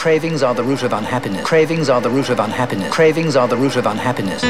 Cravings are the root of unhappiness. Cravings are the root of unhappiness. Cravings are the root of unhappiness.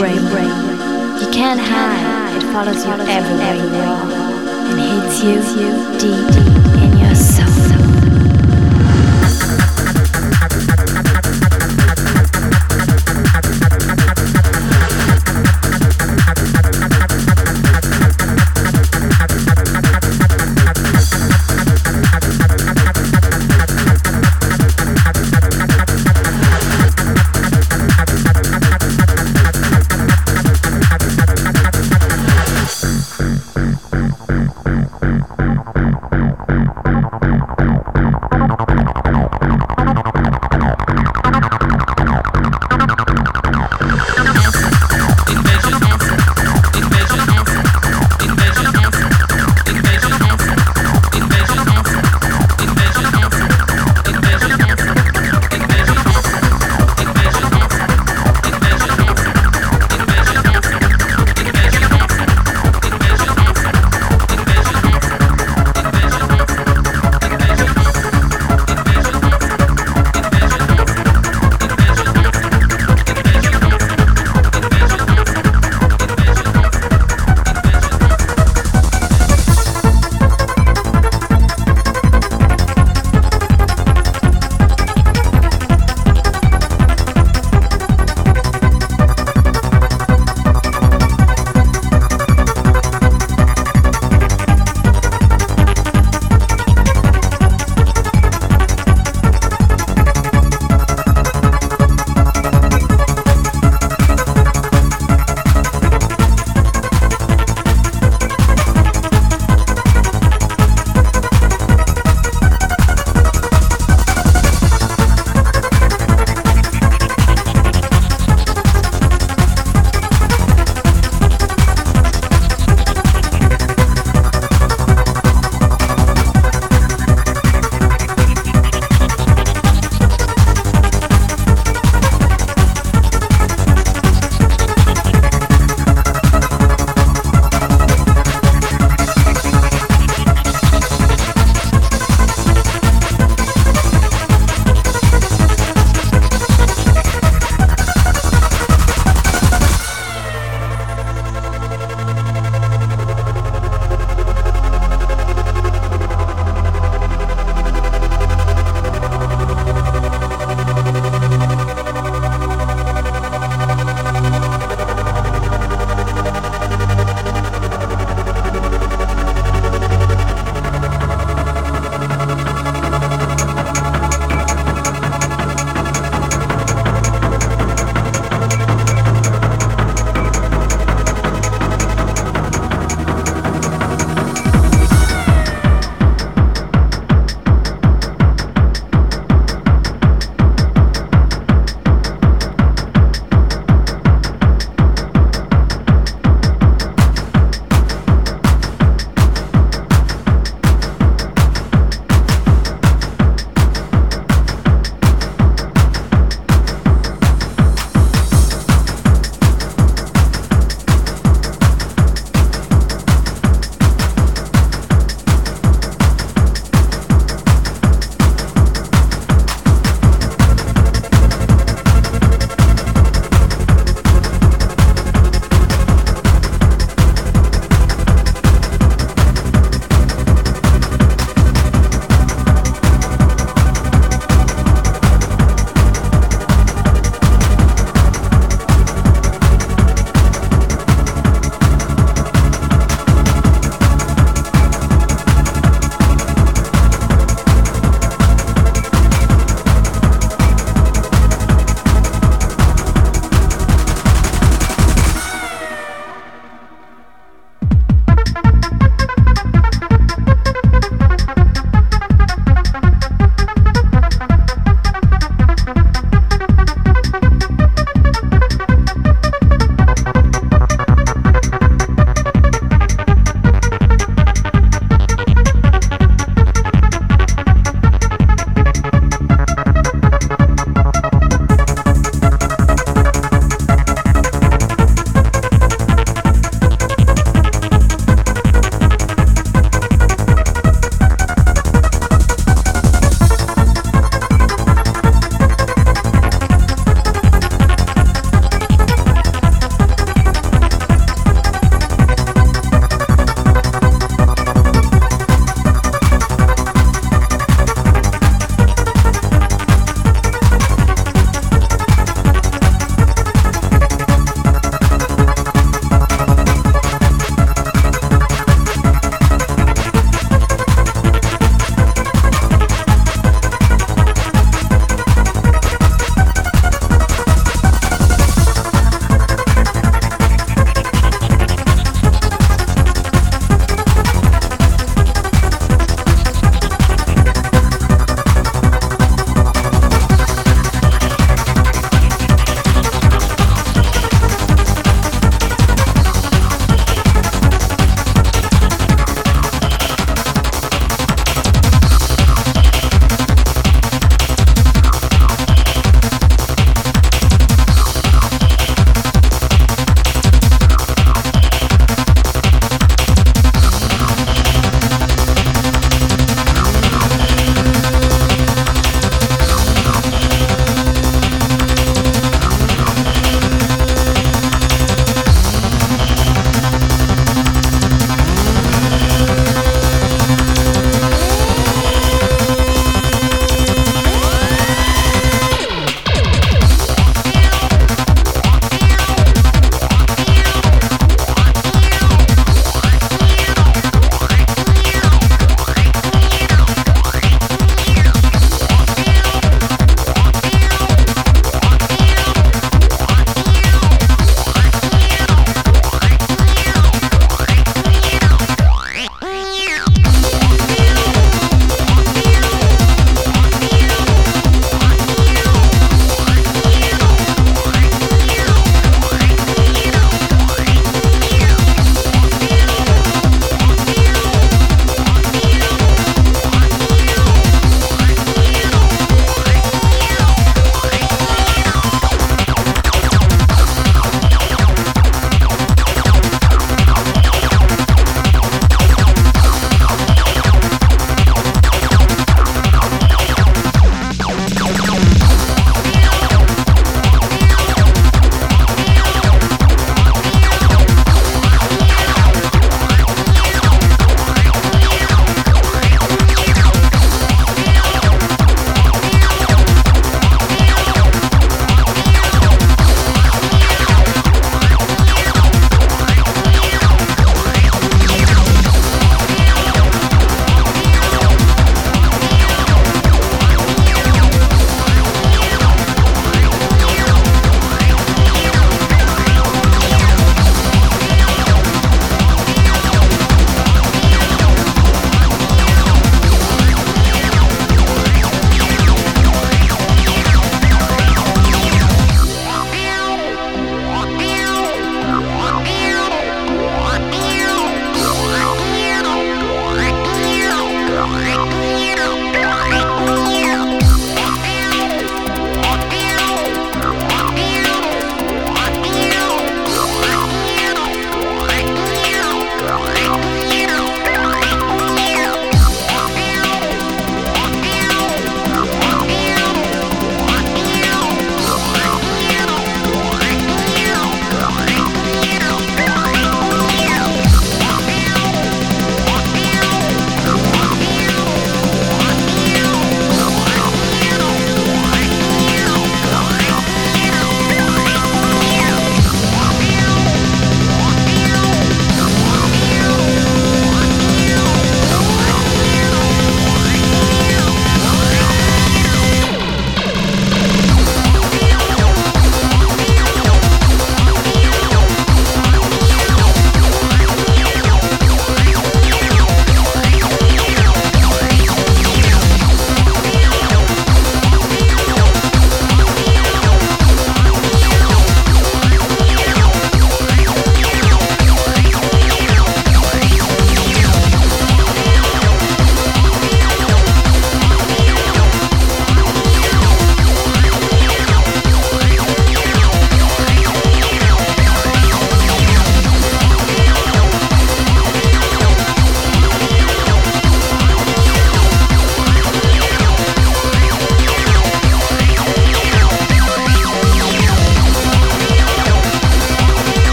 brain. You can't hide. It follows you everywhere you and hits you deep in your soul.